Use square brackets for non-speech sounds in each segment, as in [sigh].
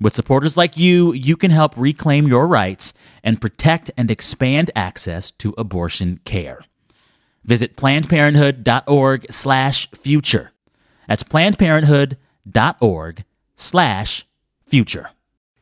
With supporters like you, you can help reclaim your rights and protect and expand access to abortion care. Visit plannedparenthood.org slash future. That's plannedparenthood.org slash future.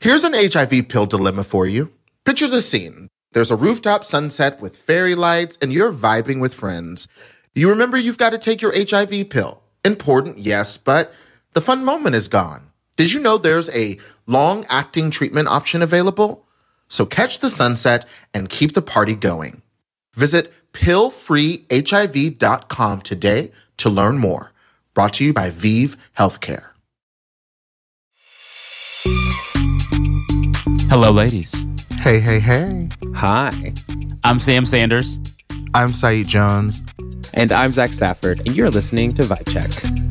Here's an HIV pill dilemma for you. Picture the scene. There's a rooftop sunset with fairy lights and you're vibing with friends. You remember you've got to take your HIV pill. Important, yes, but the fun moment is gone. Did you know there's a long acting treatment option available? So catch the sunset and keep the party going. Visit pillfreehiv.com today to learn more. Brought to you by ViiV Healthcare. Hello, ladies. Hey, hey, hey. Hi. I'm Sam Sanders. I'm Saeed Jones. And I'm Zach Stafford, and you're listening to Vibe Check.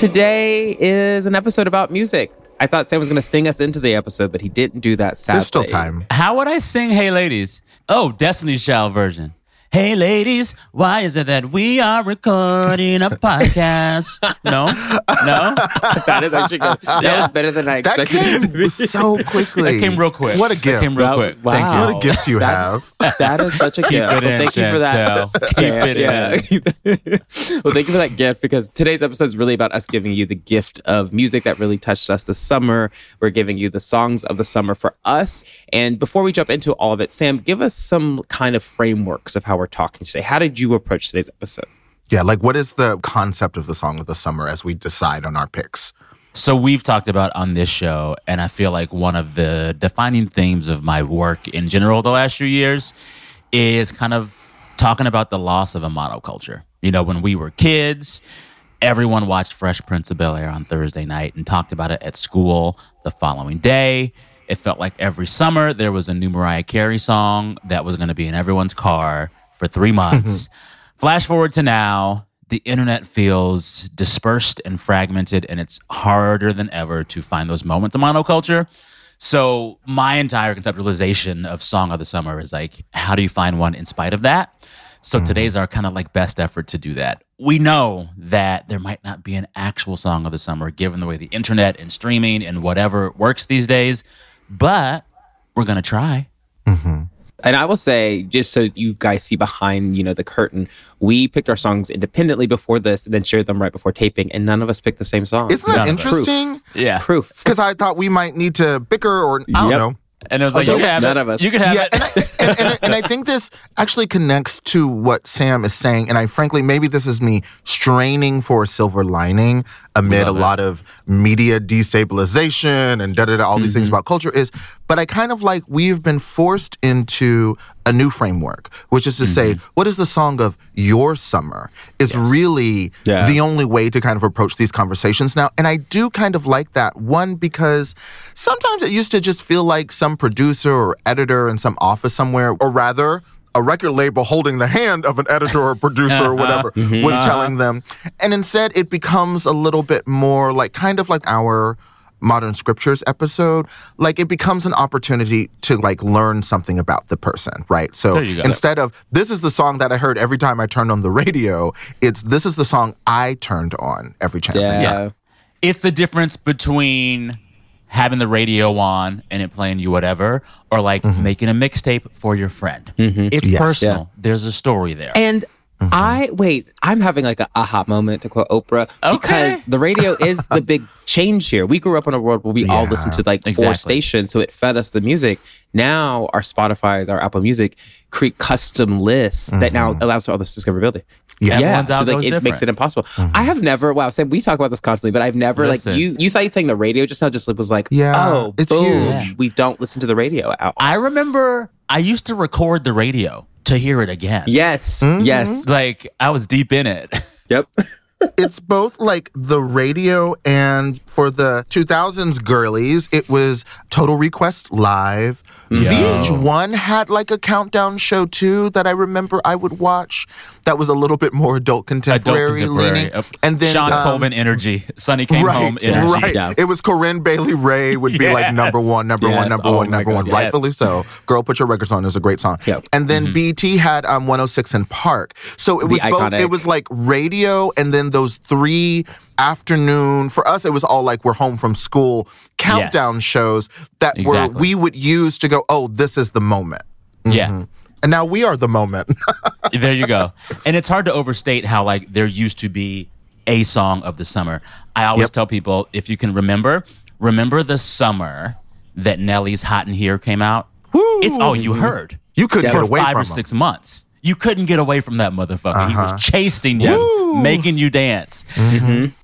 Today is an episode about music. I thought Sam was going to sing us into the episode, but he didn't do that. Sadly. There's still time. How would I sing Hey Ladies? Oh, Destiny's Child version. Hey ladies, why is it that we are recording a [laughs] podcast? no, no, that is actually good. That Yeah. was better than I That expected it to came be. so quickly. that came real quick. What a gift! That came real Wow. quick. Wow. Thank you. What a gift you That- have. That is such a gift. it Well, in, thank you for that. Chantel. Keep it yeah. [laughs] well, thank you for that gift because today's episode is really about us giving you the gift of music that really touched us this summer. We're giving you the songs of the summer for us. And before we jump into all of it, Sam, give us some kind of frameworks of how we're talking today. How did you approach today's episode? Yeah, like what is the concept of the song of the summer as we decide on our picks? So we've talked about on this show, and I feel like one of the defining themes of my work in general the last few years is kind of talking about the loss of a monoculture. You know, when we were kids, everyone watched Fresh Prince of Bel Air on Thursday night and talked about it at school the following day. It felt like every summer there was a new Mariah Carey song that was going to be in everyone's car for three [laughs] months. Flash forward to now, the internet feels dispersed and fragmented, and it's harder than ever to find those moments of monoculture. So, my entire conceptualization of Song of the Summer is like, how do you find one in spite of that? So, mm-hmm. today's our kind of like best effort to do that. We know that there might not be an actual Song of the Summer given the way the internet and streaming and whatever works these days, but we're going to try. Mm-hmm. And I will say, just so you guys see behind, you know, the curtain, we picked our songs independently before this and then shared them right before taping, and none of us picked the same song. Isn't that None of us. interesting? Yeah. Proof. Because I thought we might need to bicker or I don't Yep. know. And it was like, Okay. you can have None it. of us. You can have yeah, it. and I, and, and, and I think this actually connects to what Sam is saying. And I frankly, maybe this is me straining for a silver lining amid a lot of media destabilization and da da da, all these things Mm-hmm. about culture is, but I kind of like we've been forced into a new framework, which is to say, Mm-hmm. what is the song of your summer is really Yeah. the only way to kind of approach these conversations now. And I do kind of like that. One, because sometimes it used to just feel like some producer or editor in some office somewhere, or rather, a record label holding the hand of an editor or producer or [laughs] whatever uh-huh. mm-hmm. was uh-huh. telling them. And instead, it becomes a little bit more like kind of like our modern scriptures episode like it becomes an opportunity to like learn something about the person right so There you go. instead of this is the song that i heard every time i turned on the radio it's this is the song i turned on every chance i Yeah. it's the difference between having the radio on and it playing you whatever, or like mm-hmm. making a mixtape for your friend. Mm-hmm. It's Yes. personal. There's a story there. And Mm-hmm. I wait, I'm having like a aha moment to quote Oprah because the radio [laughs] is the big change here. We grew up in a world where we all listened to like four stations, so it fed us the music. Now our Spotify's, our Apple Music create custom lists that now mm-hmm. allows for all this discoverability. Yes. Everyone's so like it makes it impossible. Mm-hmm. I have never. Wow, Sam, we talk about this constantly, but I've never Listen. like you. You started saying the radio just now. Just was like, Yeah, oh, it's boom. huge. We don't listen to the radio. I remember I used to record the radio to hear it again. yes, Mm-hmm. yes, Like I was deep in it. yep. [laughs] it's both like the radio and for the 2000s girlies, it was Total Request Live. VH1 had like a countdown show too that I remember I would watch that was a little bit more adult contemporary, Adult contemporary. leaning. And then Shawn um, Colvin energy. Sonny came right, home energy. Right. Yeah. It was Corinne Bailey Rae would be like number one, number one, number Oh one, number God, one. yes. Rightfully so. Girl, put your records on is a great song. Yep. And then BT had um 106 in Park. So it The was both iconic. it was like radio and then those three afternoon for us it was all like we're home from school countdown shows that were we would use to go, oh, this is the moment. Yeah. Mm-hmm. And now we are the moment. [laughs] there you go. And it's hard to overstate how like there used to be a song of the summer. I always Yep. tell people if you can remember, remember the summer that Nelly's Hot in Here came out. Woo! It's all you heard. You couldn't get away five from or 'em. six months. You couldn't get away from that motherfucker. He Uh-huh. was chasing you, Woo! making you dance.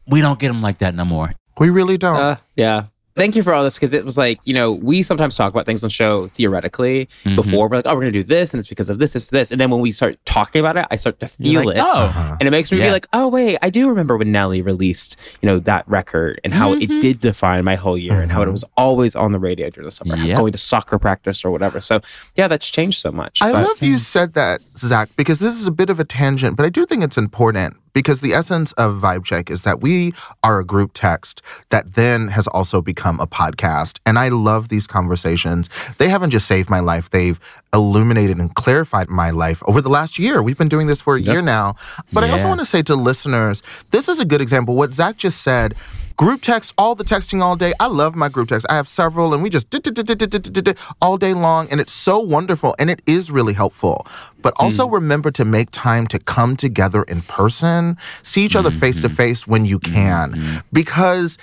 We don't get him like that no more. We really don't. Uh, yeah. Thank you for all this because it was like, you know, we sometimes talk about things on show theoretically before. We're like, oh, we're going to do this and it's because of this, this, this. And then when we start talking about it, I start to feel like, it. oh. Uh-huh. And it makes me Yeah. be like, oh, wait, I do remember when Nelly released, you know, that record and how it did define my whole year and how it was always on the radio during the summer, Yep. going to soccer practice or whatever. So, yeah, that's changed so much. I But- love you said that, Zach, because this is a bit of a tangent, but I do think it's important because the essence of Vibe Check is that we are a group text that then has also become a podcast. And I love these conversations. They haven't just saved my life, they've illuminated and clarified my life over the last year. We've been doing this for a year now. But I also want to say to listeners, this is a good example. What Zach just said. Group text, all the texting all day. I love my group text. I have several, and we just all day long, and it's so wonderful, and it is really helpful. But also mm. remember to make time to come together in person, see each other face to mm-hmm. face when you can, mm-hmm. because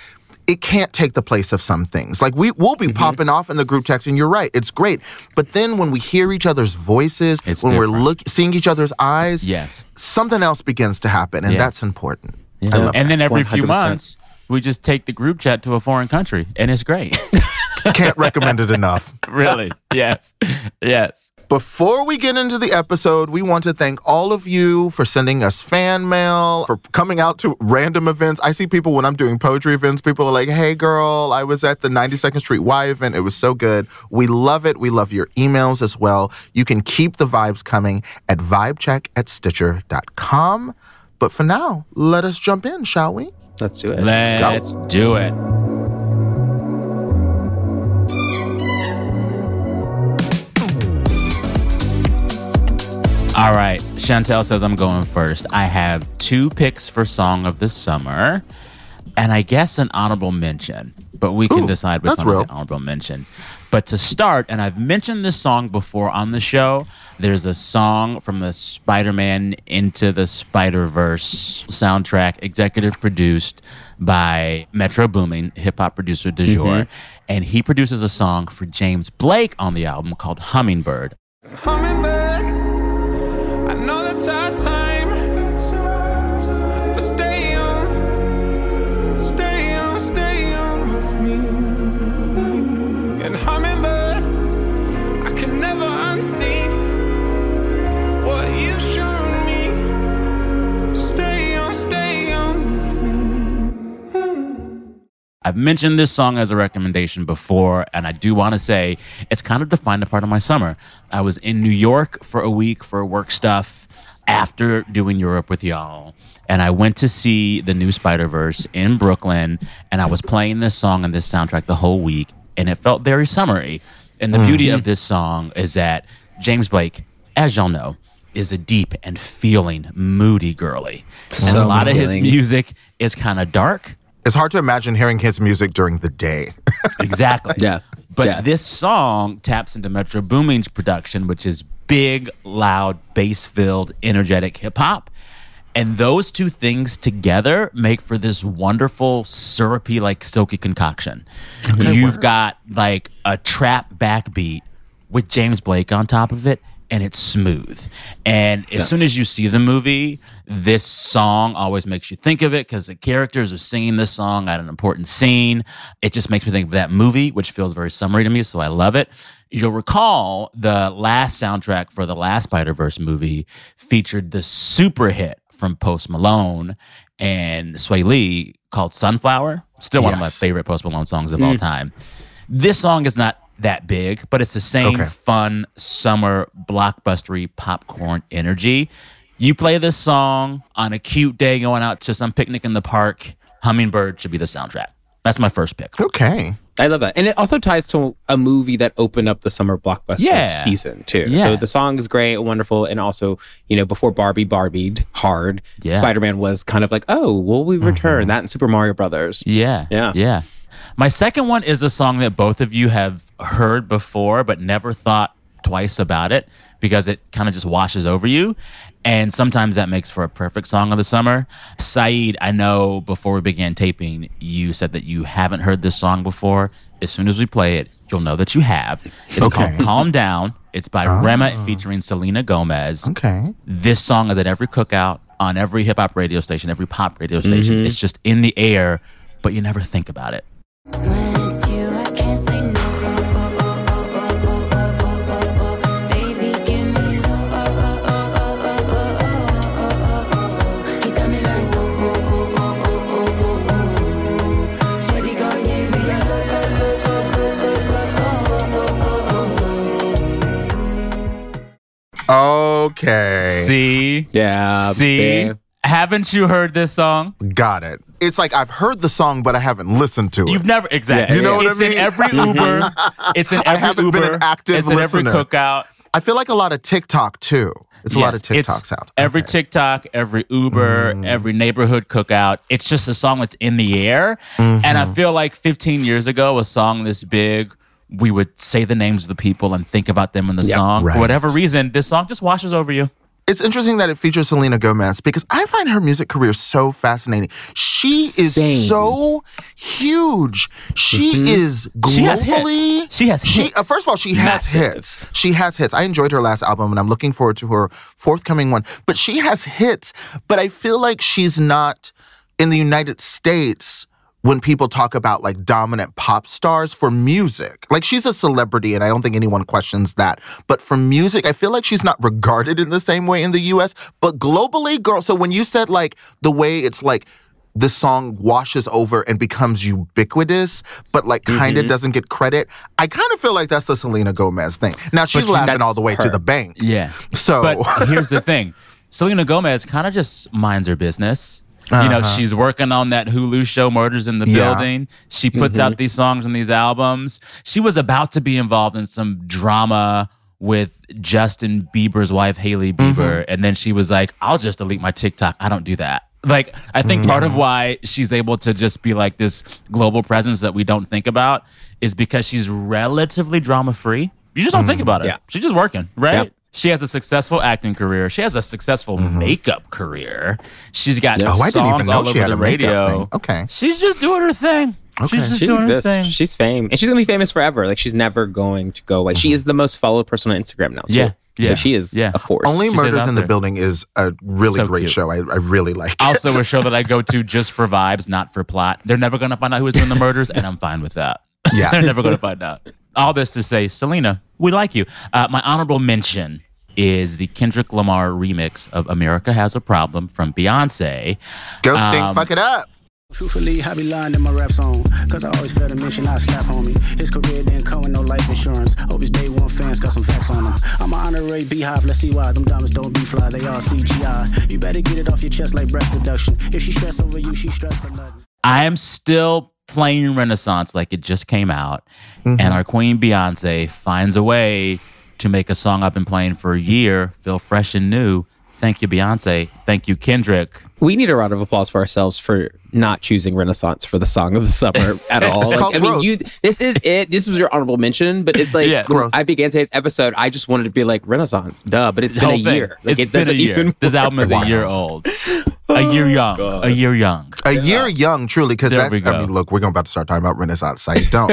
it can't take the place of some things. Like we will be mm-hmm. popping off in the group text, and you're right, it's great. But then when we hear each other's voices, It's when we're different. look seeing each other's eyes, Yes. something else begins to happen, and Yeah. that's important. Yeah. I love and then every few 100%. months, we just take the group chat to a foreign country, and it's great. [laughs] Can't recommend it enough. [laughs] really? Yes. Yes. Before we get into the episode, we want to thank all of you for sending us fan mail, for coming out to random events. I see people when I'm doing poetry events, people are like, hey, girl, I was at the 92nd Street Y event. It was so good. We love it. We love your emails as well. You can keep the vibes coming at vibecheck at stitcher.com. But for now, let us jump in, shall we? Let's do it. Let's do it. All right. Chantel says I'm going first. I have two picks for Song of the Summer and I guess an honorable mention, but we can Ooh, decide which that's one is an honorable mention. But to start, and I've mentioned this song before on the show, there's a song from the Spider Man Into the Spider Verse soundtrack, executive produced by Metro Boomin, hip hop producer de jour. Mm-hmm. And he produces a song for James Blake on the album called Hummingbird. Hummingbird, I've mentioned this song as a recommendation before, and I do want to say it's kind of defined a part of my summer. I was in New York for a week for work stuff after doing Europe with y'all, and I went to see the new Spider Verse in Brooklyn, and I was playing this song and this soundtrack the whole week, and it felt very summery. And the mm-hmm. beauty of this song is that James Blake, as y'all know, is a deep and feeling, moody girly. and So a lot of his music is kind of dark It's hard to imagine hearing his music during the day. [laughs] Exactly. Yeah. But Yeah. this song taps into Metro Boomin's production, which is big, loud, bass filled, energetic hip hop. And those two things together make for this wonderful, syrupy, like silky concoction. You've got like a trap backbeat with James Blake on top of it, and it's smooth. And as soon as you see the movie, this song always makes you think of it because the characters are singing this song at an important scene. It just makes me think of that movie, which feels very summery to me, so I love it. You'll recall the last soundtrack for the last Spider Verse movie featured the super hit from Post Malone and Swae Lee called Sunflower. Still one of my favorite Post Malone songs of all mm. time. This song is not that big, but it's the same Okay. fun summer blockbustery popcorn energy. You play this song on a cute day going out to some picnic in the park. Hummingbird should be the soundtrack. That's my first pick. Okay. I love that. And it also ties to a movie that opened up the summer blockbuster Yeah. season too. So the song is great, wonderful, and also, you know, before Barbie Barbied hard, Yeah. Spider-Man was kind of like, oh, will we mm-hmm. return? That and Super Mario Brothers. Yeah. Yeah. Yeah. My second one is a song that both of you have heard before, but never thought twice about it because it kind of just washes over you. And sometimes that makes for a perfect song of the summer. Saeed, I know before we began taping, you said that you haven't heard this song before. As soon as we play it, you'll know that you have. It's Okay. called Calm Down. It's by ah. Rema featuring Selena Gomez. Okay. This song is at every cookout, on every hip hop radio station, every pop radio station. Mm-hmm. It's just in the air, but you never think about it. Okay. See? Yeah. See? Haven't you heard this song? Got it. It's like I've heard the song, but I haven't listened to it. You've never exactly. You know what I mean? it's in mean? every Uber. It's in every [laughs] I haven't Uber. been an active it's in every cookout. I feel like a lot of TikTok too. It's a lot of Yes, TikTok it's. Every Okay. TikTok, every Uber, mm. every neighborhood cookout. It's just a song that's in the air. And I mm-hmm. feel like 15 years ago, a song this big, we would say the names of the people and think about them in the song. right. For whatever reason, this song just washes over you. It's interesting that it features Selena Gomez because I find her music career so fascinating. She is Same. so huge. She is globally. She has hits. She has She, hits. uh, first of all, she has hits. She has hits. I enjoyed her last album, and I'm looking forward to her forthcoming one. But she has hits. But I feel like she's not in the United States when people talk about like dominant pop stars for music. Like she's a celebrity, and I don't think anyone questions that. But for music, I feel like she's not regarded in the same way in the US. But globally, girl, so when you said like the way it's like, the song washes over and becomes ubiquitous, but like kind of mm-hmm. doesn't get credit. I kind of feel like that's the Selena Gomez thing. Now she's she- laughing all the way to the bank. Yeah. So But [laughs] here's the thing Selena Gomez kind of just minds her business. You know, she's working on that Hulu show, Murders in the Uh-huh. Yeah. Building. She puts out these songs and these albums. She was about to be involved in some drama with Justin Bieber's wife, Hailey Mm-hmm. Bieber. And then she was like, I'll just delete my TikTok. I don't do that. Like, I think part Mm-hmm. of why she's able to just be like this global presence that we don't think about is because she's relatively drama free. You just don't think about it. Yeah. She's just working, right? Yep. She has a successful acting career. She has a successful makeup career. She's got Yes. Oh, I didn't even songs know all she over had the a radio. Okay. She's just doing her thing. Okay. She's just She doing exists. her thing. She's fame, and she's gonna be famous forever. Like she's never going to go away. She is the most followed person on Instagram now. Too. Yeah, yeah, So she is yeah. a force. Only She's Murders in the there. Building is a really So great cute. show. I, I really like it. also a show that I go to [laughs] just for vibes, not for plot. They're never going to find out who was doing the murders, and I'm fine with that. Yeah. [laughs] They're never going to find out. All this to say, Selena, we like you. Uh, my honorable mention is the Kendrick Lamar remix of America Has a Problem from Beyonce. Go stink, Um, fuck it up. Truthfully, I be lying in my rap song. Cause I always felt a mention I slap homie. His career didn't come with no life insurance. Hope his day one fans got some facts on him. I'm an honorary beehive, let's see why. Them diamonds don't be fly, they all CGI. You better get it off your chest like breath reduction. If she stress over you, she stress for nothing. I am still playing Renaissance like it just came out, and our queen Beyonce finds a way to make a song I've been playing for a year feel fresh and new Thank you, Beyonce. Thank you, Kendrick. We need a round of applause for ourselves for not choosing Renaissance for the song of the summer [laughs] at all. It's Like, called I mean, you. This is it. This was your honorable mention, but it's like [laughs] Yes. when Growth. I began today's episode. I just wanted to be like Renaissance, duh. But it's The been a thing. year. Like It's it been a year. even. This album is a year old. [laughs] A year young. A year young. A year young, truly, because that's. I mean, look, we're going about to start talking about Renaissance. So I don't.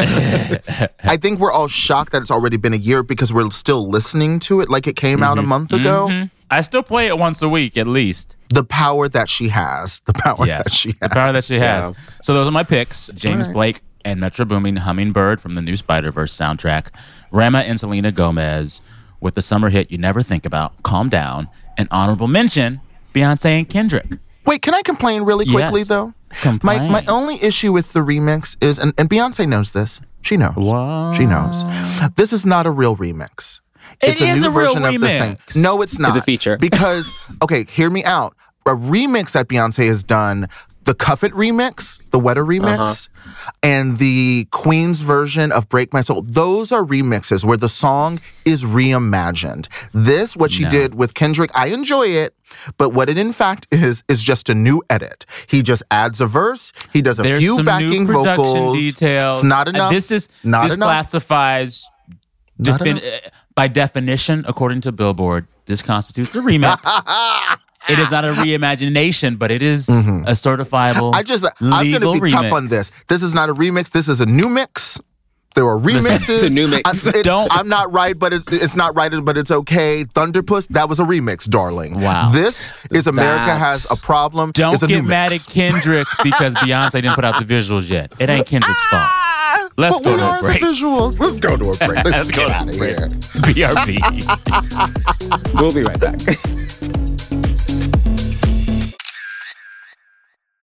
I think we're all shocked that it's already been a year because we're still listening to it like it came out a month ago. Mhm. I still play it once a week at least. The power that she has, the power that Yes, she the has. power that she has. Yeah. So those are my picks: James Alright. Blake and Metro Boomin "Hummingbird" from the new Spider Verse soundtrack, Rema and Selena Gomez with the summer hit "You Never Think About," "Calm Down," and honorable mention Beyonce and Kendrick. Wait, can I complain really quickly Yes. though? Complain. My my only issue with the remix is, and, and Beyonce knows this. She knows. Wow. She knows. This is not a real remix. It It's is new a real version of the same. No, it's not. It's a feature. because okay, hear me out. A remix that Beyonce has done, the Cuff It remix, the Wetter remix, Uh-huh. and the Queen's version of Break My Soul. Those are remixes where the song is reimagined. This, what she No. did with Kendrick, I enjoy it. But what it in fact is is just a new edit. He just adds a verse. He does a There's few some backing new production vocals. details. It's not Uh, enough. This is not this enough. classifies Not defin- enough. By definition, according to Billboard, this constitutes a remix. [laughs] it is not a reimagination, but it is a certifiable. Mm-hmm. I just I'm gonna be tough on this. This is not a remix. This is a new mix. There are remixes. It's a new mix. I, Don't- I'm not right, but it's it's not right, but it's okay. Thunderpuss, that was a remix, darling. Wow. This is America That's- has a problem. Don't It's a get mad at Kendrick because [laughs] Beyonce didn't put out the visuals yet. It ain't Kendrick's fault. Let's But go we to a are the break. visuals. Let's go to a break. [laughs] Let's, Let's go get to out a of break. here. [laughs] BRB. We'll be right back. [laughs]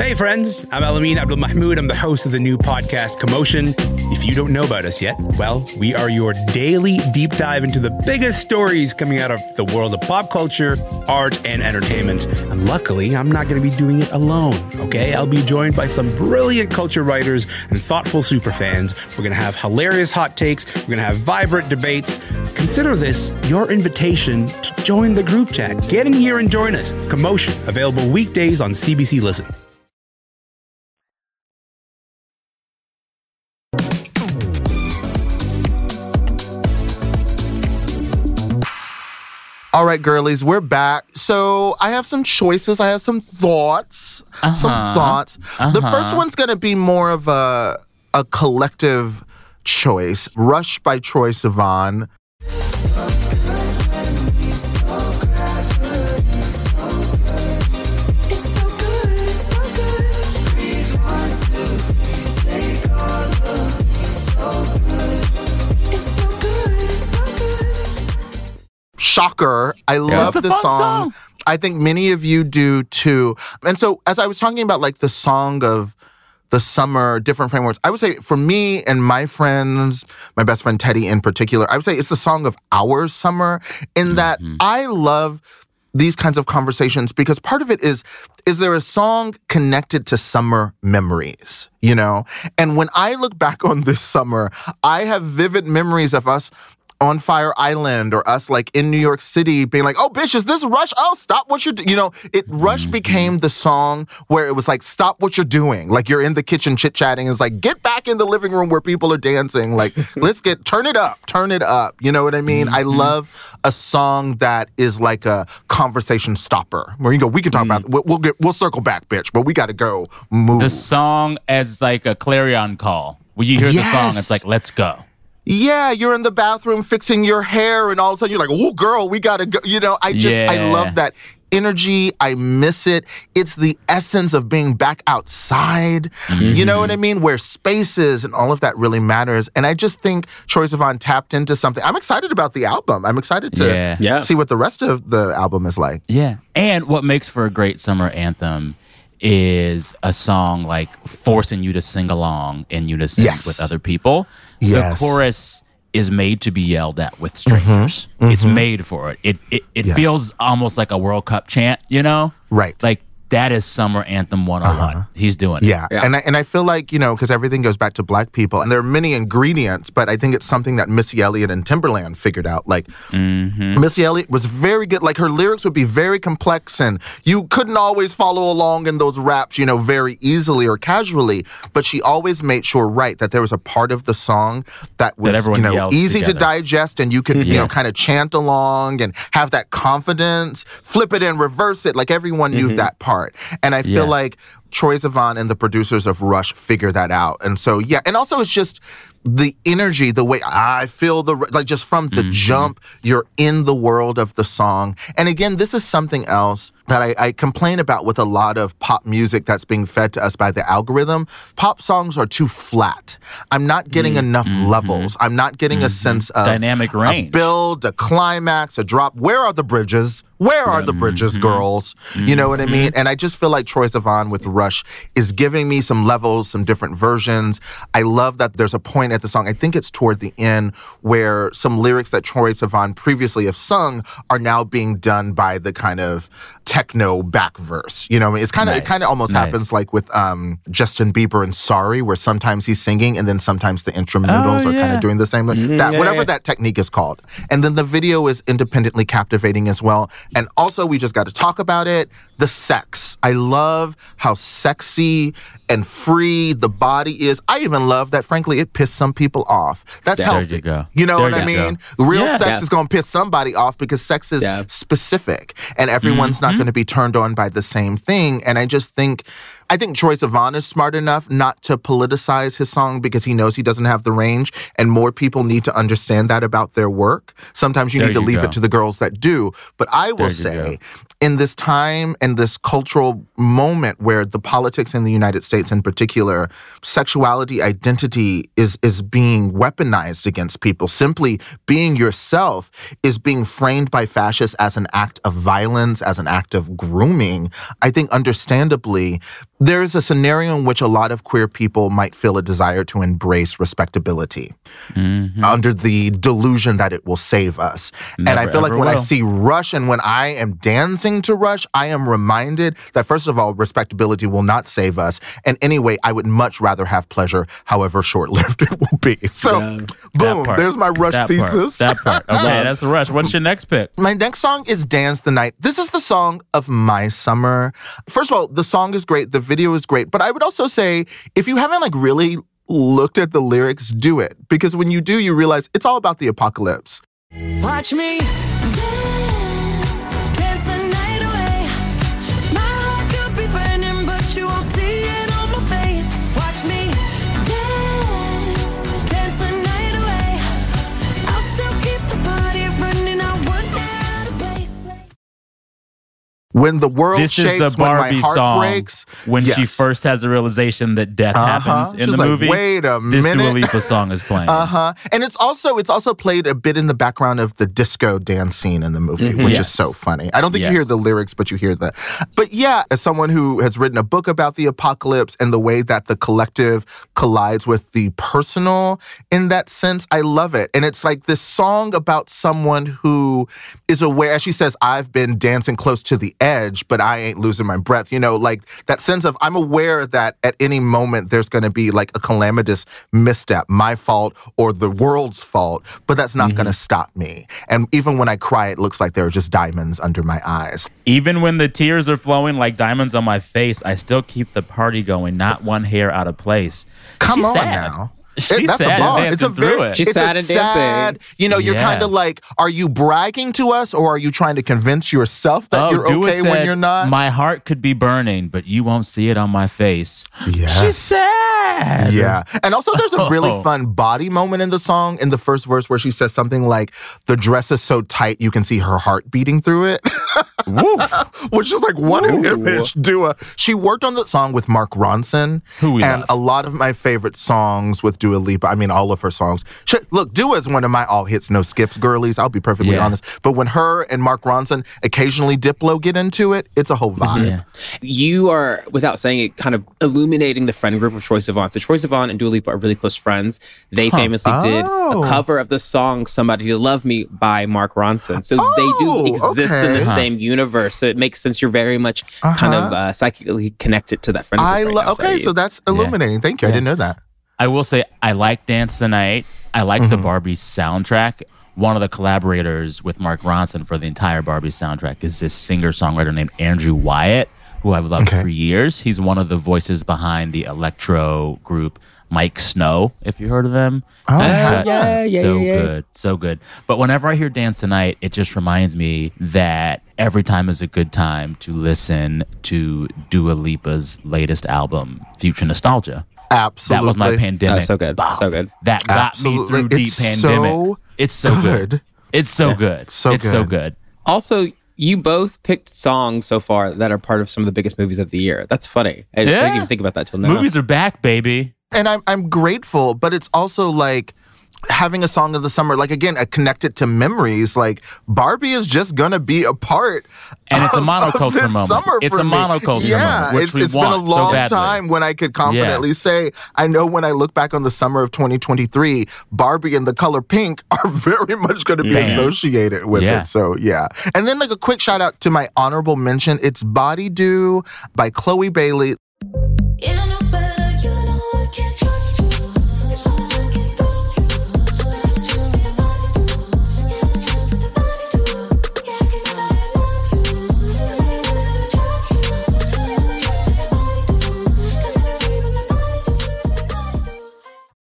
Hey friends, I'm Elamin Abdelmahmoud. I'm the host of the new podcast Commotion. If you don't know about us yet, well, we are your daily deep dive into the biggest stories coming out of the world of pop culture, art, and entertainment. And luckily, I'm not going to be doing it alone, okay? I'll be joined by some brilliant culture writers and thoughtful superfans. We're going to have hilarious hot takes, we're going to have vibrant debates. Consider this your invitation to join the group chat. Get in here and join us. Commotion, available weekdays on CBC Listen. Right, girlies, we're back. So I have some choices. I have some thoughts. Some Uh-huh. thoughts. The Uh-huh. first one's gonna be more of a a collective choice. Rush by Troye Sivan. Shocker. I love It's a this fun song. song. I think many of you do too. And so as I was talking about like the song of the summer, different frameworks, I would say for me and my friends, my best friend Teddy in particular, I would say it's the song of our summer in mm-hmm. that I love these kinds of conversations because part of it is is there a song connected to summer memories you know and when i look back on this summer i have vivid memories of us on Fire Island or us like in New York City being like, oh, bitch, is this Rush? Oh, stop what you're doing. You know, it Rush mm-hmm. became the song where it was like, stop what you're doing. Like you're in the kitchen chit chatting. It's like, get back in the living room where people are dancing. Like, [laughs] let's get, turn it up, turn it up. You know what I mean? I mm-hmm. love a song that is like a conversation stopper where you go, we can talk about, mm. we'll, we'll get, we'll circle back, bitch, but we got to go move. The song as like a clarion call. When you hear the song, it's like, let's go. Yeah, you're in the bathroom fixing your hair, and all of a sudden you're like, "Oh, girl, we gotta go." You know, I just I love that. energy. I miss it. It's the essence of being back outside. You know what I mm-hmm. mean? Where spaces and all of that really matters. And I just think Troye Sivan tapped into something. I'm excited about the album. I'm excited to Yeah. Yeah. see what the rest of the album is like. Yeah. And what makes for a great summer anthem is a song like forcing you to sing along in unison Yes. with other people. Yes. The chorus is made to be yelled at with strangers. It's made for it. It it, it Mm-hmm. Yes. feels almost like a World Cup chant, you know? Right. Like that is summer anthem 101. Uh-huh. He's doing it. Yeah. Yeah. And, I, and I feel like, you know, because everything goes back to black people, and there are many ingredients, but I think it's something that Missy Elliott and Timbaland figured out. Like, mm-hmm. Missy Elliott was very good. Like, her lyrics would be very complex, and you couldn't always follow along in those raps, you know, very easily or casually, but she always made sure, right, that there was a part of the song that was, everyone you know, yelled easy to digest, and you could, you know, kind of chant along and have that confidence, flip it and reverse it. Like, everyone knew mm-hmm. that part. And I feel Yeah. like Troye Sivan and the producers of Rush figure that out. And so, yeah. And also, it's just the energy, the way I feel the, like just from the mm-hmm. jump, you're in the world of the song. And again, this is something else that I, I complain about with a lot of pop music that's being fed to us by the algorithm. Pop songs are too flat. I'm not getting mm, enough mm-hmm. levels. I'm not getting a mm-hmm. sense of Dynamic range, a build, a climax, a drop. Where are the bridges? Where are the bridges, mm-hmm. girls? You know what I mean? Mm-hmm. And I just feel like Troye Sivan with Rush is giving me some levels, some different versions. I love that there's a point at the song, I think it's toward the end, where some lyrics that Troye Sivan previously have sung are now being done by the kind of techno back verse. You know, what I mean? it's kind of it kind of almost Nice. happens like with um, Justin Bieber and Sorry, where sometimes he's singing and then sometimes the instrumentals oh, are kind of doing the same. Mm-hmm. That yeah, whatever yeah. that technique is called. And then the video is independently captivating as well. And also, we just got to talk about it the sex. I love how sexy and free the body is. I even love that, frankly, it pissed some people off. That's There healthy. you go. You know There what I you go. mean? Real Yeah. sex Yeah. is going to piss somebody off because sex is Yeah. specific and everyone's not mm-hmm. going to be turned on by the same thing. And I just think, I think Troye Sivan is smart enough not to politicize his song because he knows he doesn't have the range, and more people need to understand that about their work. Sometimes you There need to you leave go. it to the girls that do. But I will say, in this time and this cultural moment where the politics in the United States in particular, sexuality identity is is being weaponized against people. Simply being yourself is being framed by fascists as an act of violence, as an act of grooming. I think understandably, there's a scenario in which a lot of queer people might feel a desire to embrace respectability mm-hmm. under the delusion that it will save us. and I feel like ever when I see Rush and when I am dancing to Rush, I am reminded that first of all, respectability will not save us. And anyway, I would much rather have pleasure, however short lived [laughs] it will be. So, Yeah. boom, part. there's my Rush that thesis. Part. That part. [laughs] Okay, that's rush. What's your next pick? My next song is Dance the Night. This is the song of my summer. First of all, the song is great, the video is great, but I would also say if you haven't like really looked at the lyrics, do it because when you do, you realize it's all about the apocalypse. Watch me When the world This shakes, is the when my Barbie heart song breaks. when she first has the realization that death Uh-huh. happens in She's the like, movie. "Wait a this minute." Dua Lipa song is [laughs] playing. Uh huh. And it's also it's also played a bit in the background of the disco dance scene in the movie, which Yes. is so funny. I don't think you hear the lyrics, but you hear the. But yeah, as someone who has written a book about the apocalypse and the way that the collective collides with the personal in that sense, I love it. And it's like this song about someone who is aware. As she says, "I've been dancing close to the edge, but I ain't losing my breath." You know, like that sense of I'm aware that at any moment there's going to be like a calamitous misstep, my fault or the world's fault, but that's not going to mm-hmm. stop me. And even when I cry, it looks like there are just diamonds under my eyes. Even when the tears are flowing like diamonds on my face, I still keep the party going, not one hair out of place. Come She's on sad. now. She's that's sad a bar. It's a dancing very, it. She's it's sad a and dancing. You know, you're kind of like, are you bragging to us, or are you trying to convince yourself that oh, you're Dua okay said, when you're not? My heart could be burning, but you won't see it on my face. Yes. She's sad. Yeah. And also, there's a really Oh. fun body moment in the song in the first verse where she says something like, The dress is so tight you can see her heart beating through it. [laughs] which is like what an image. Dua. She worked on the song with Mark Ronson, Who we and love. a lot of my favorite songs with Dua Lipa. I mean, all of her songs. She, look, Dua is one of my all hits, no skips girlies. I'll be perfectly Yeah. honest. But when her and Mark Ronson occasionally Diplo get into it, it's a whole vibe. Yeah. You are, without saying it, kind of illuminating the friend group of Troye Sivan. So Troye Sivan and Dua Lipa are really close friends. They famously did Oh. a cover of the song "Somebody to Love Me" by Mark Ronson. So they do Oh, exist in the okay. same universe. So it makes sense. You're very much kind of uh, psychically connected to that friend group. I right love. now, Okay, Saeed. so that's illuminating. Thank you. I didn't know that. I will say I like Dance the Night. I like the mm-hmm. Barbie soundtrack. One of the collaborators with Mark Ronson for the entire Barbie soundtrack is this singer songwriter named Andrew Wyatt, who I've loved Okay. for years. He's one of the voices behind the electro group Miike Snow, if you heard of them. Oh, That- yeah, yeah, so yeah, yeah. good, so good. But whenever I hear Dance Tonight, it just reminds me that every time is a good time to listen to Dua Lipa's latest album, Future Nostalgia. Absolutely. That was my pandemic. Oh, so good. bop. So good. That got Absolutely. me through deep It's pandemic. so it's so good. good. It's so good. So it's so good. good. Also, you both picked songs so far that are part of some of the biggest movies of the year. That's funny. I, I Yeah. didn't even think about that till now. Movies are back, baby. and I'm I'm grateful, but it's also like having a song of the summer, like again, a connected to memories. Like Barbie is just gonna be a part, And it's a of- monoculture moment. Summer It's for a me. monoculture yeah, moment, which it's, we it's been a long badly. time when I could confidently say I know when I look back on the summer of 2023, Barbie and the color pink [laughs] are very much going to be Bam. associated with Yeah. it. So yeah, and then like a quick shout out to my honorable mention. It's Body Do by Chloe Bailey.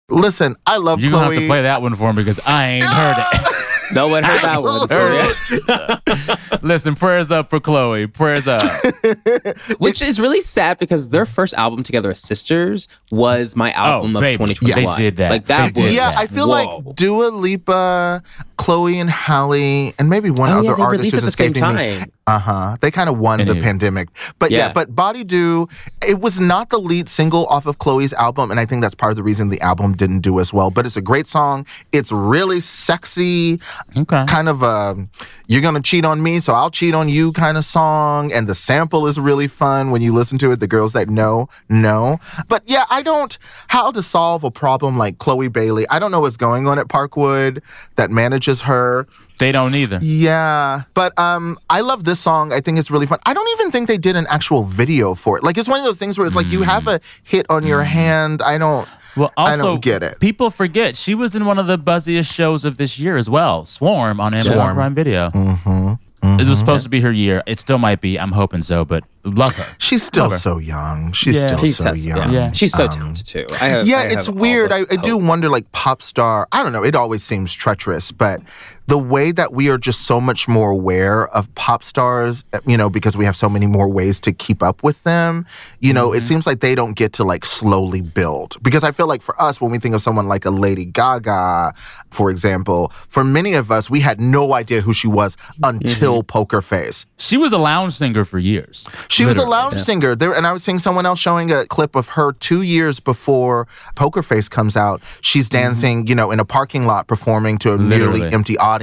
Listen, I love You're Chloe. gonna have to play that one for me because I ain't heard it. [laughs] No one heard that one. Heard [laughs] Listen, prayers up for Chloe. Prayers up. [laughs] Which is really sad because their first album together as sisters was my oh, album of baby. 2021. Yes. They did that. Like that was Yeah. I feel Whoa. like Dua Lipa, Chloe and Halle, and maybe one Oh, other yeah, they artist released who's at the same escaping me. Uh huh. They kind of won the pandemic, but yeah. Yeah. But Body Do, it was not the lead single off of Chloe's album, and I think that's part of the reason the album didn't do as well. But it's a great song. It's really sexy, Okay. kind of a "you're gonna cheat on me, so I'll cheat on you" kind of song, and the sample is really fun when you listen to it. The girls that know know, but yeah, I don't how to solve a problem like Chloe Bailey. I don't know what's going on at Parkwood that manages her. They don't either. Yeah, but um, I love this song. I think it's really fun. I don't even think they did an actual video for it. Like it's one of those things where it's like you have a hit on your hand. I don't. Well, also, I don't get it. People forget she was in one of the buzziest shows of this year as well, Swarm on Amazon Swarm. Prime Video. Mm-hmm. It was supposed to be her year. It still might be. I'm hoping so, but love her. She's still her. so young. She's Yeah. still She's so so- young. Yeah. She's so Um, talented too. I have, yeah, I it's weird. I, I do wonder, like pop star. I don't know. It always seems treacherous, but the way that we are just so much more aware of pop stars, you know, because we have so many more ways to keep up with them. You know, Mm-hmm. it seems like they don't get to like slowly build. Because I feel like for us, when we think of someone like a Lady Gaga, for example, for many of us, we had no idea who she was until Poker Face. She was a lounge singer for years. She was a Literally. lounge singer. There, and I was seeing someone else showing a clip of her two years before Poker Face comes out. She's dancing, you know, in a parking lot performing to a nearly Literally. empty audience.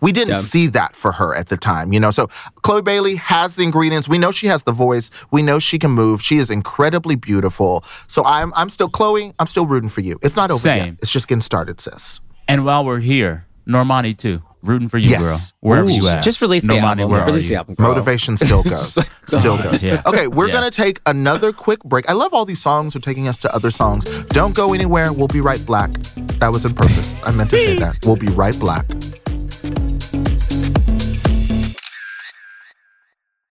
We didn't Yeah. see that for her at the time, you know. So Chloe Bailey has the ingredients. We know she has the voice. We know she can move. She is incredibly beautiful. So I'm, I'm still Chloe. I'm still rooting for you. It's not over yet. It's just getting started, sis. And while we're here, Normani too. Rooting for you, Yes. girl. Wherever Ooh. you at. Just release the Normani, album. where are Release you? the album. girl. Motivation still [laughs] goes. still goes. Yeah. Okay, we're Yeah. going to take another quick break. I love all these songs are taking us to other songs. Don't go anywhere. We'll be right back. That was in purpose. I meant to say that. We'll be right back.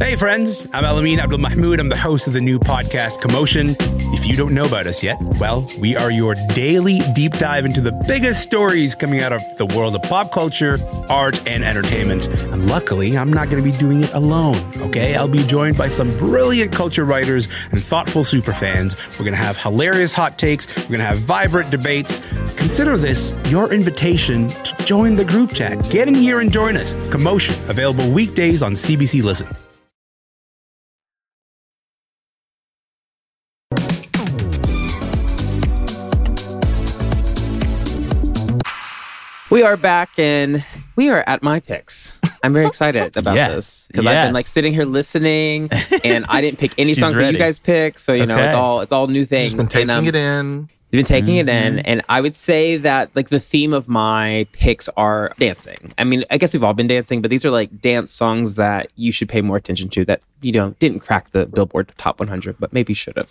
Hey, friends, I'm Elamin Abdelmahmoud. I'm the host of the new podcast, Commotion. If you don't know about us yet, well, we are your daily deep dive into the biggest stories coming out of the world of pop culture, art, and entertainment. And luckily, I'm not going to be doing it alone, okay? I'll be joined by some brilliant culture writers and thoughtful superfans. We're going to have hilarious hot takes, we're going to have vibrant debates. Consider this your invitation to join the group chat. Get in here and join us. Commotion, available weekdays on CBC Listen. We are back and we are at my picks. I'm very excited about [laughs] Yes, this because I've been like sitting here listening, and I didn't pick [laughs] any She's songs that you guys picked. So you know, it's all it's all new things. Just been taking and, um, it in. You've been taking it Mm-hmm. in, and I would say that like the theme of my picks are dancing. I mean, I guess we've all been dancing, but these are like dance songs that you should pay more attention to that you know didn't crack the Billboard Top 100, but maybe should have.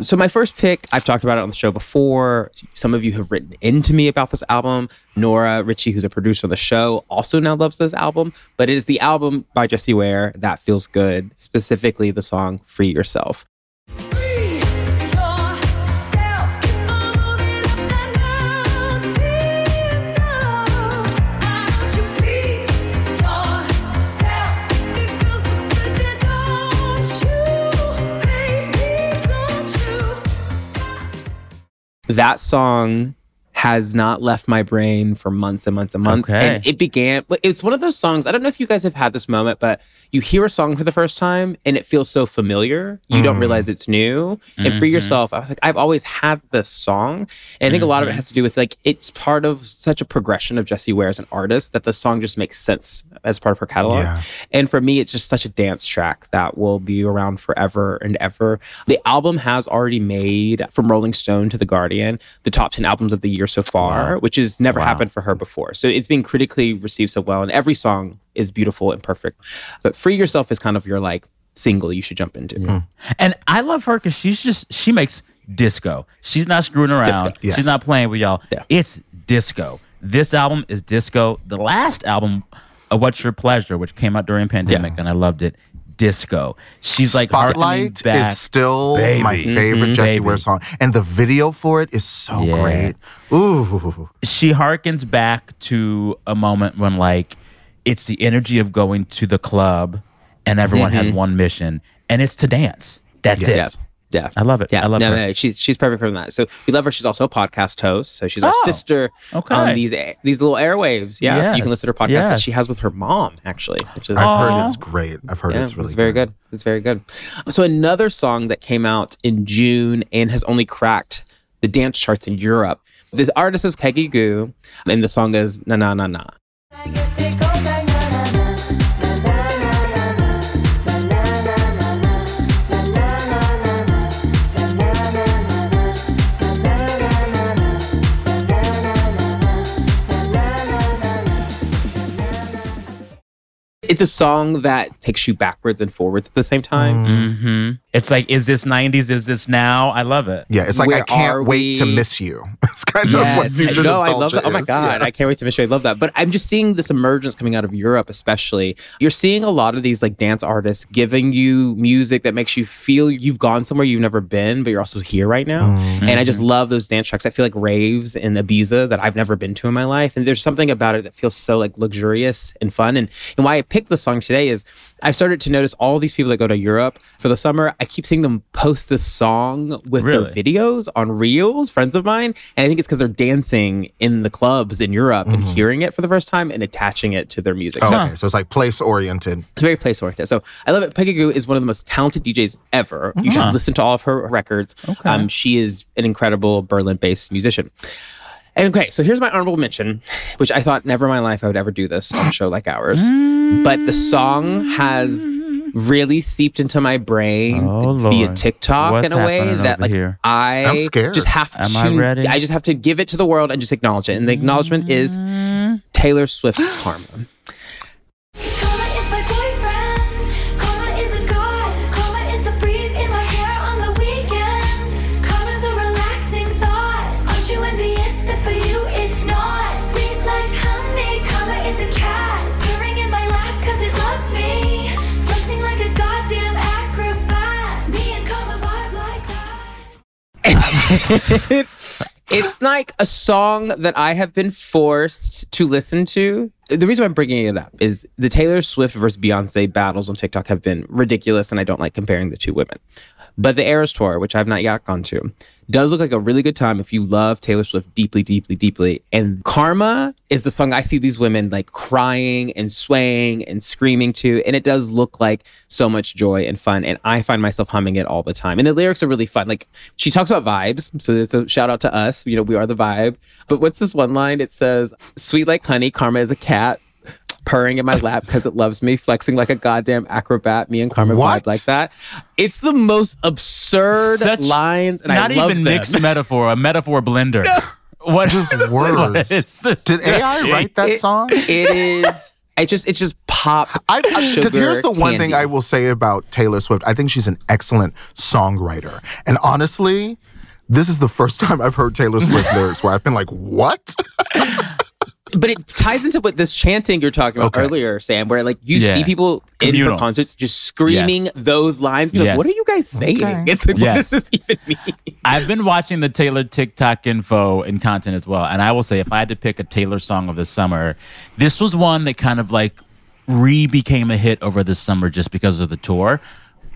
So my first pick, I've talked about it on the show before. Some of you have written into me about this album. Nora Ritchie, who's a producer on the show, also now loves this album, but it is the album by Jessie Ware that feels good, specifically the song "Free Yourself." That song has not left my brain for months and months and months. Okay. And it began, it's one of those songs. I don't know if you guys have had this moment, but you hear a song for the first time and it feels so familiar. You don't mm-hmm. realize it's new. And for mm-hmm. yourself, I was like, I've always had this song. And I think a lot of it mm-hmm. has to do with like, it's part of such a progression of Jessie Ware as an artist that the song just makes sense as part of her catalog. Yeah. And for me, it's just such a dance track that will be around forever and ever. The album has already made, from Rolling Stone to The Guardian, the top 10 albums of the year so far, which has never happened for her before. So it's been critically received so well. And every song is beautiful and perfect. But Free Yourself is kind of your like single you should jump into. Mm. And I love her because she's just she makes disco. She's not screwing around. Yes. She's not playing with y'all. Yeah. It's disco. This album is disco. The last album, What's Your Pleasure, which came out during pandemic, and I loved it. Disco. She's like harkening Spotlight back. is still Baby. my favorite mm-hmm. Jessie Baby. Ware song, and the video for it is so Yeah. great. Ooh, she harkens back to a moment when like it's the energy of going to the club and everyone has mm-hmm. one mission and it's to dance. That's Yeah. it. Yeah. I love it. Yeah, I love no, her. no, she's she's perfect for that. So we love her. She's also a podcast host. So she's our Oh, sister okay. on these these little airwaves. Yeah, so you can listen to her podcast that she has with her mom, actually, which is I've Aw. heard it's great. I've heard yeah, it's really it's very good. It's very good. So another song that came out in June and has only cracked the dance charts in Europe. This artist is Peggy Gou, and the song is Na Na Na Na. It's a song that takes you backwards and forwards at the same time. hmm It's like, is this 90s? Is this now? I love it. Yeah, it's like Where I can't are wait to miss you. [laughs] It's kind of what future no, I love that. Oh my god, Yeah. I can't wait to miss you. I love that. But I'm just seeing this emergence coming out of Europe, especially. You're seeing a lot of these like dance artists giving you music that makes you feel you've gone somewhere you've never been, but you're also here right now. Mm-hmm. And I just love those dance tracks. I feel like raves in Ibiza that I've never been to in my life, and there's something about it that feels so like luxurious and fun. And and why I picked the song today is I've started to notice all these people that go to Europe for the summer. I keep seeing them post this song with Really? their videos on reels, friends of mine. And I think it's because they're dancing in the clubs in Europe and hearing it for the first time and attaching it to their music. Oh, So okay, so it's like place oriented. it's very place oriented. So I love it. Peggy Gou is one of the most talented DJs ever. You should listen to all of her records. Um, she is an incredible Berlin based musician. And okay, so here's my honorable mention, which I thought never in my life I would ever do this on a show like ours. But the song has really seeped into my brain Oh, via Lord. TikTok What's in a way happening that over like here? I I'm scared. just have Am to I ready? I just have to give it to the world and just acknowledge it. And the acknowledgement is mm. Taylor Swift's Karma. [laughs] It's like a song that I have been forced to listen to. The reason I'm bringing it up is the Taylor Swift versus Beyonce battles on TikTok have been ridiculous, and I don't like comparing the two women. But the Eras Tour, which I've not yet gone to, does look like a really good time if you love Taylor Swift deeply, deeply, deeply. And Karma is the song I see these women like crying and swaying and screaming to. And it does look like so much joy and fun. And I find myself humming it all the time. And the lyrics are really fun. Like she talks about vibes. So it's a shout out to us. You know, we are the vibe. But what's this one line? It says, Sweet like honey, Karma is a cat. Purring in my lap because it loves me, flexing like a goddamn acrobat. Me and Karma What? vibe like that. It's the most absurd Such- lines, and Not I love even them. mixed metaphor, a metaphor blender. [laughs] What Just [laughs] words. It's Did AI write that It- song? It is. It just. It's just pop. [laughs] Because here's the one thing. I will say about Taylor Swift. I think she's an excellent songwriter, and honestly, this is the first time I've heard Taylor Swift lyrics where I've been like, "What?" But it ties into what this chanting you're talking about Okay. earlier, Sam, where like you Yeah. see people in Communal. for concerts just screaming those lines. Yes. like, what are you guys saying? Okay. [laughs] It's like, what Yes. does this even mean? I've been watching the Taylor TikTok info and content as well. And I will say, if I had to pick a Taylor song of the summer, this was one that kind of like re became a hit over the summer just because of the tour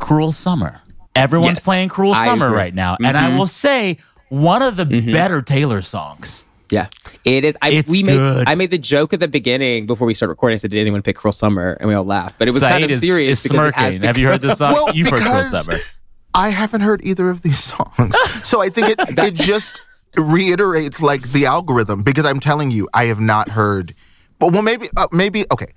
Cruel Summer. Everyone's Yes, playing Cruel I Summer agree. right now. And I mm-hmm. will say, one of the mm-hmm. better Taylor songs. Yeah, it is. I It's we made good. I made the joke at the beginning before we started recording. I said, "Did anyone pick Cruel Summer?" And we all laughed, but it was kind of is, serious is because smirking. Have you [laughs] heard this song? Well, You've heard Cruel Summer. I haven't heard either of these songs, [laughs] so I think it it just reiterates like the algorithm because I'm telling you, I have not heard. But well, maybe uh, maybe okay.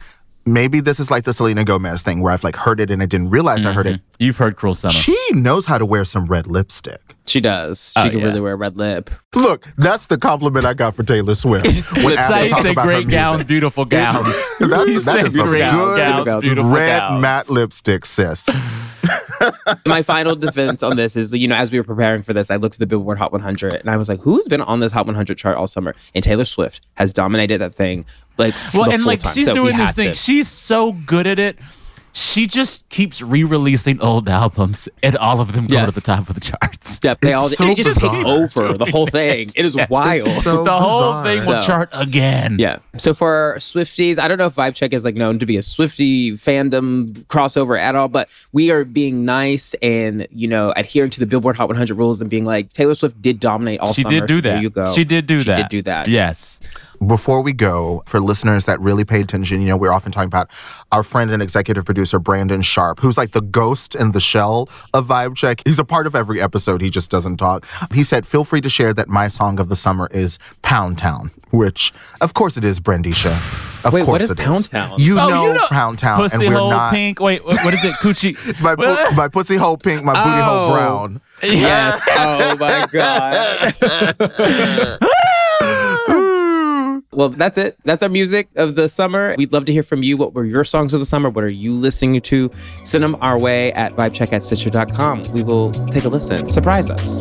Maybe this is like the Selena Gomez thing where I've like heard it and I didn't realize I heard it. Mm-hmm. You've heard Cruel Summer. She knows how to wear some red lipstick. She does. She Oh, can yeah. really wear a red lip. Look, that's the compliment I got for Taylor Swift. when asked to Saeed talk about her great music. gowns, beautiful gowns. That's, He that said is some great good gowns, red gowns. matte lipstick, sis. [laughs] [laughs] My final defense on this is, you know, as we were preparing for this, I looked at the Billboard Hot 100 and I was like, who's been on this Hot 100 chart all summer? And Taylor Swift has dominated that thing, like, well, the and like time. she's So doing this thing. to. She's so good at it. She just keeps re-releasing old albums, and all of them go Yes. to the top of the charts. Yep, they It's all so they just take over the whole thing. It is wild. so the whole bizarre. thing will So- chart again. Yeah. So for Swifties, I don't know if Vibe Check is like known to be a Swifty fandom crossover at all, but we are being nice and you know adhering to the Billboard Hot 100 rules and being like Taylor Swift did dominate all she summer. did do so there that. you go. She did do She that. She did do that. Yes. Before we go, for listeners that really pay attention, you know, we're often talking about our friend and executive producer, Brandon Sharp, who's like the ghost in the shell of Vibe Check. He's a part of every episode, he just doesn't talk. He said, Feel free to share that my song of the summer is Pound Town, which, of course, it is, Brandisha. Of Wait, course what is it Pound Town? You, Oh, know you know- Pound Town, Pussy and we're hole not. pink. Wait, what, what is it? Coochie. [laughs] My, pu- [laughs] my pussy hole pink, my booty hole Oh. brown. Yes. oh my god. [laughs] Well, that's it. That's our music of the summer. We'd love to hear from you. What were your songs of the summer? What are you listening to? Send them our way at vibecheck at stitcher.com. We will take a listen. Surprise us.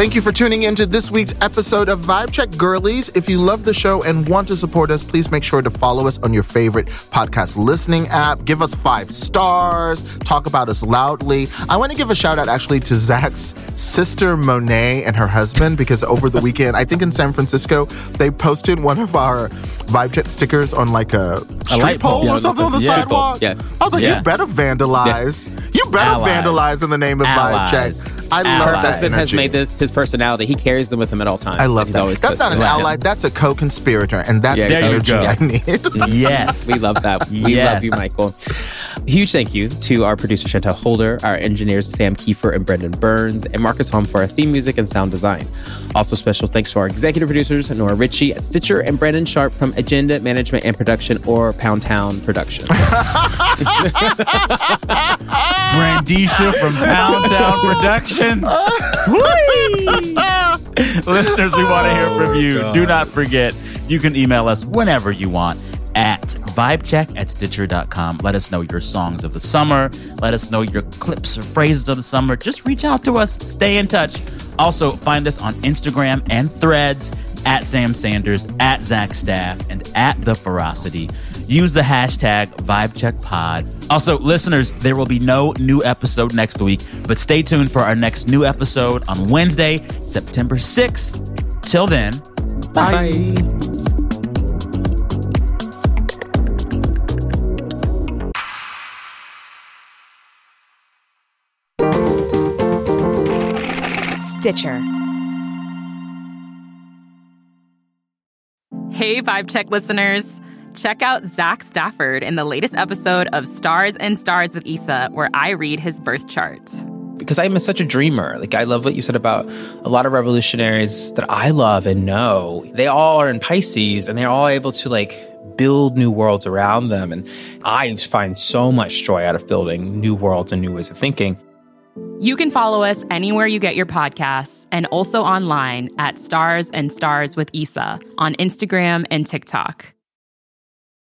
Thank you for tuning in to this week's episode of Vibe Check Girlies. If you love the show and want to support us, please make sure to follow us on your favorite podcast listening app. Give us five stars. Talk about us loudly. I want to give a shout out actually to Zach's sister Monet and her husband because over the weekend, I think in San Francisco, they posted one of our Vibe Check stickers on like a street light pole. pole Yeah, or something on the yeah. sidewalk. Yeah. I was like, Yeah. you better vandalize. You better Allies. vandalize in the name of Allies. Vibe Check. I love Allies. Her that husband has made this his personality. He carries them with him at all times. I love he's that. Always That's not an posting them. ally. That's a co-conspirator, and that's Yeah, the there energy. I need. [laughs] Yes. We love that. We love you, Michael. Huge thank you to our producer Chantel Holder, our engineers Sam Kiefer and Brendan Burns, and Marcus Home for our theme music and sound design. Also, special thanks to our executive producers Nora Ritchie at Stitcher and Brandon Sharp from Agenda Management and Production or Pound Town Productions. [laughs] Brandisha from Pound Town Productions. Listeners, we want to hear from you. Do not forget, you can email us whenever you want at vibecheck at stitcher.com. Let us know your songs of the summer. Let us know your clips or phrases of the summer. Just reach out to us. Stay in touch. Also, find us on Instagram and threads at Sam Sanders, at Zach Staff, and at The Ferocity. Use the hashtag VibeCheckPod. Also, listeners, there will be no new episode next week, but stay tuned for our next new episode on Wednesday, September 6th. Till then, Bye. Stitcher. Hey, Vibe Check listeners. Check out Zach Stafford in the latest episode of Stars and Stars with Issa, where I read his birth chart. because I'm such a dreamer. Like I love what you said about a lot of revolutionaries that I love and know. They all are in Pisces and they're all able to like build new worlds around them. And I find so much joy out of building new worlds and new ways of thinking. You can follow us anywhere you get your podcasts and also online at Stars and Stars with Issa on Instagram and TikTok.